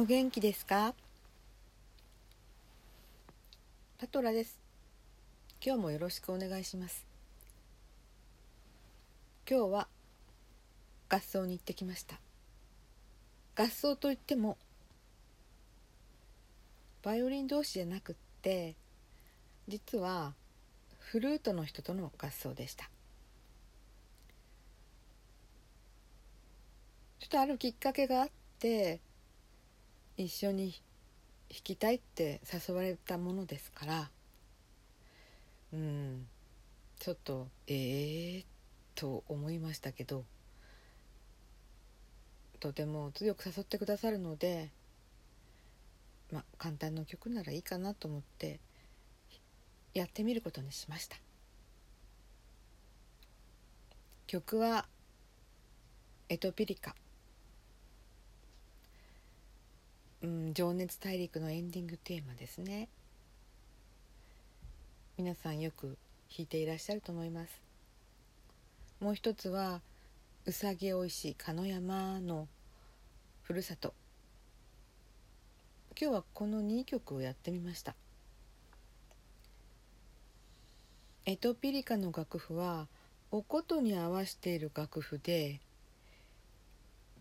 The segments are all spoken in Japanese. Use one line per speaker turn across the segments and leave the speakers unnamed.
お元気ですか？パトラです。今日もよろしくお願いします。今日は合奏に行ってきました。合奏といってもバイオリン同士じゃなくって実はフルートの人との合奏でした。ちょっとあるきっかけがあって一緒に弾きたいって誘われたものですから。うん。ちょっとええー、と思いましたけど。とても強く誘ってくださるのでまあ簡単な曲ならいいかなと思ってやってみることにしました。曲は「エトピリカ」うん「情熱大陸」のエンディングテーマですね。皆さんよく弾いていらっしゃると思います。もう一つは「うさぎおいしい鹿山のふるさと」今日はこの2曲をやってみました。エトピリカの楽譜はおことに合わせている楽譜で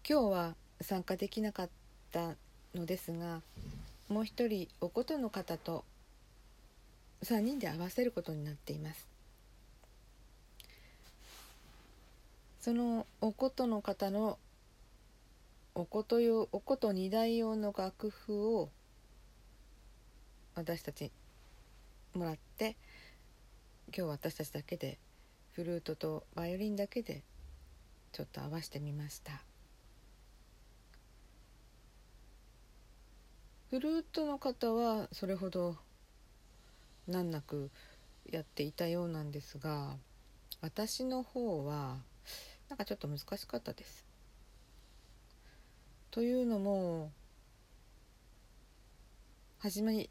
今日は参加できなかったのですがもう一人おことの方と3人で合わせることになっていますそのおことの方のおこと用おこと2台用の楽譜を私たちもらって今日私たちだけでフルートとバイオリンだけでちょっと合わせてみました。フルートの方はそれほど難なくやっていたようなんですが私の方はなんかちょっと難しかったです。というのも始まり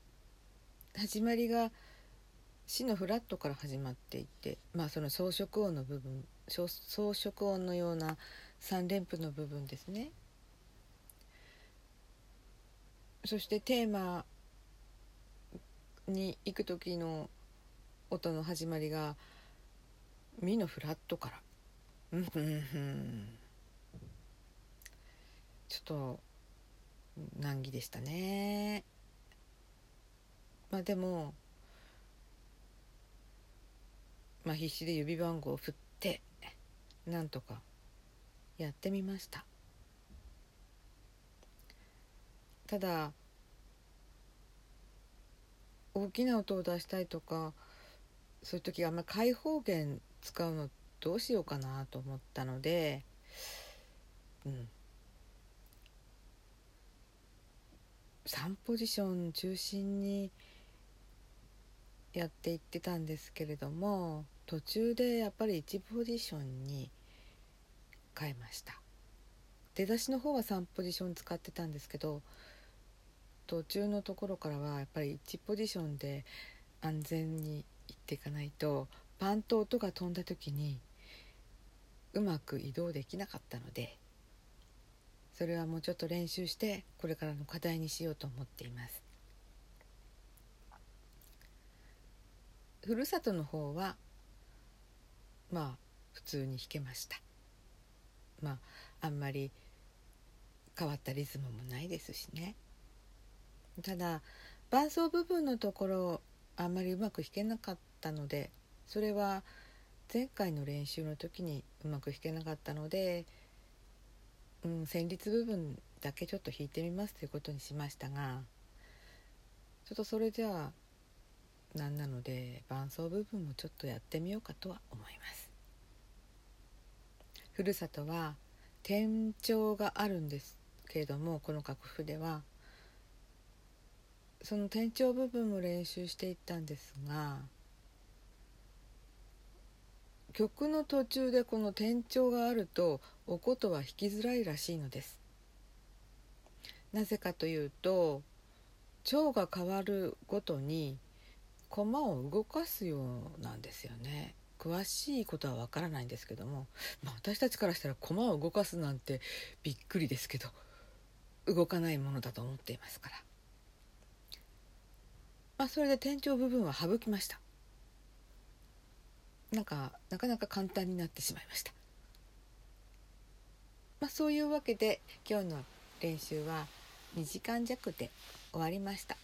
始まりが「死のフラット」から始まっていてまあその装飾音の部分装飾音のような3連符の部分ですね。そしてテーマに行く時の音の始まりが「ミのフラット」から。ちょっと難儀でしたね。まあでもまあ必死で指番号を振ってなんとかやってみました。ただ大きな音を出したいとかそういう時あんまり開放弦使うのどうしようかなと思ったのでうん。3ポジション中心にやっていってたんですけれども途中でやっぱり1ポジションに変えました。出だしの方は3ポジション使ってたんですけど途中のところからはやっぱり1ポジションで安全にいっていかないとパンと音が飛んだ時にうまく移動できなかったのでそれはもうちょっと練習してこれからの課題にしようと思っています。ふるさとの方はまあ普通に弾けました。まああんまり変わったリズムもないですしね。ただ伴奏部分のところあんまりうまく弾けなかったのでそれは前回の練習の時にうまく弾けなかったので、うん、旋律部分だけちょっと弾いてみますということにしましたがちょっとそれじゃあなんなので伴奏部分もちょっとやってみようかとは思います。ふるさとは転調があるんですけれどもこの楽譜ではその転調部分も練習していったんですが曲の途中でこの転調があるとおことは弾きづらいらしいのです。なぜかというと調が変わるごとに駒を動かすようなんですよね。詳しいことはわからないんですけども、まあ、私たちからしたら駒を動かすなんてびっくりですけど動かないものだと思っていますから、まあ、それで転調部分は省きました。なんかなかなか簡単になってしまいました、まあ、そういうわけで今日の練習は2時間弱で終わりました。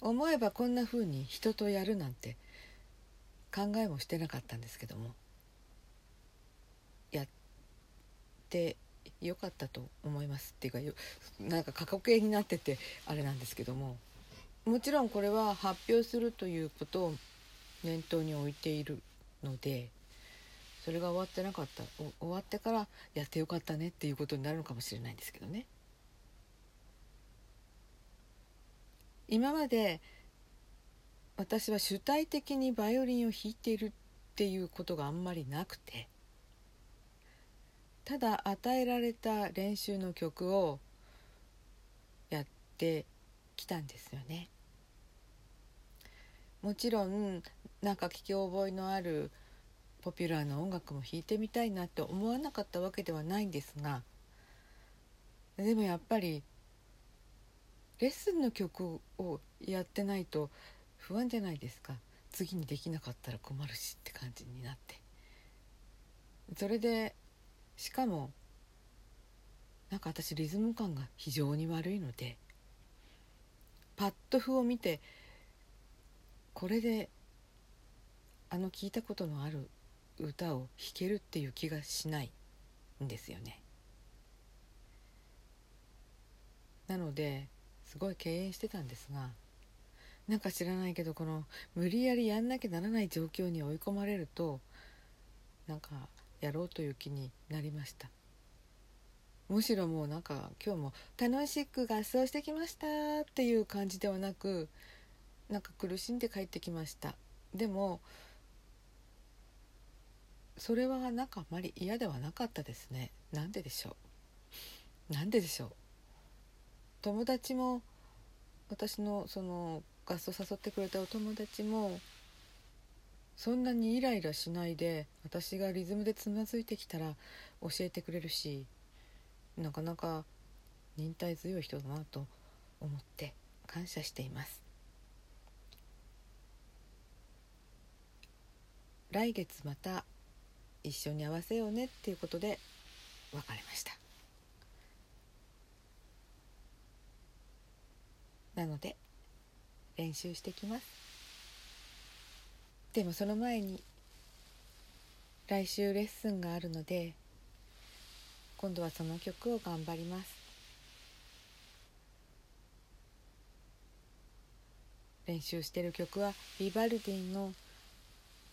思えばこんな風に人とやるなんて考えもしてなかったんですけども。やってよかったと思いますっていうかなんか過去形になっててあれなんですけどももちろんこれは発表するということを念頭に置いているのでそれが終わってなかった終わってからやってよかったねっていうことになるのかもしれないんですけどね。今まで私は主体的にバイオリンを弾いているっていうことがあんまりなくてただ与えられた練習の曲をやってきたんですよね。もちろんなんか聞き覚えのあるポピュラーな音楽も弾いてみたいなって思わなかったわけではないんですがでもやっぱりレッスンの曲をやってないと不安じゃないですか次にできなかったら困るしって感じになってそれでしかもなんか私リズム感が非常に悪いのでパッド譜を見てこれであの聞いたことのある歌を弾けるっていう気がしないんですよね。なのですごい敬遠してたんですがなんか知らないけどこの無理やりやんなきゃならない状況に追い込まれるとなんかやろうという気になりました。むしろもうなんか今日も楽しく合奏してきましたっていう感じではなくなんか苦しんで帰ってきました。でもそれはなんかあまり嫌ではなかったですね。なんででしょう。なんででしょう。友達も私のその合奏誘ってくれたお友達もそんなにイライラしないで私がリズムでつまずいてきたら教えてくれるしなかなか忍耐強い人だなと思って感謝しています。来月また一緒に合わせようねっていうことで別れました。なので練習してきます。でもその前に来週レッスンがあるので今度はその曲を頑張ります。練習してる曲はビバルディの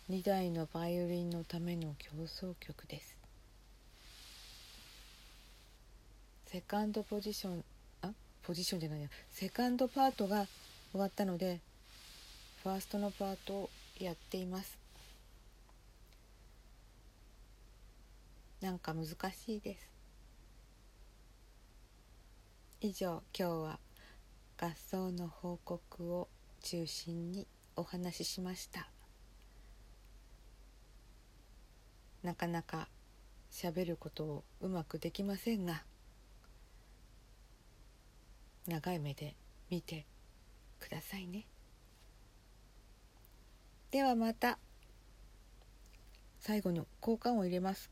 2台のバイオリンのための競争曲です。セカンドポジションあ？ポジションじゃないや。セカンドパートが終わったのでファーストのパートをやっています。なんか難しいです。以上今日は合奏の報告を中心にお話ししました。なかなか喋ることをうまくできませんが長い目で見てくださいね。ではまた。最後に交換を入れます。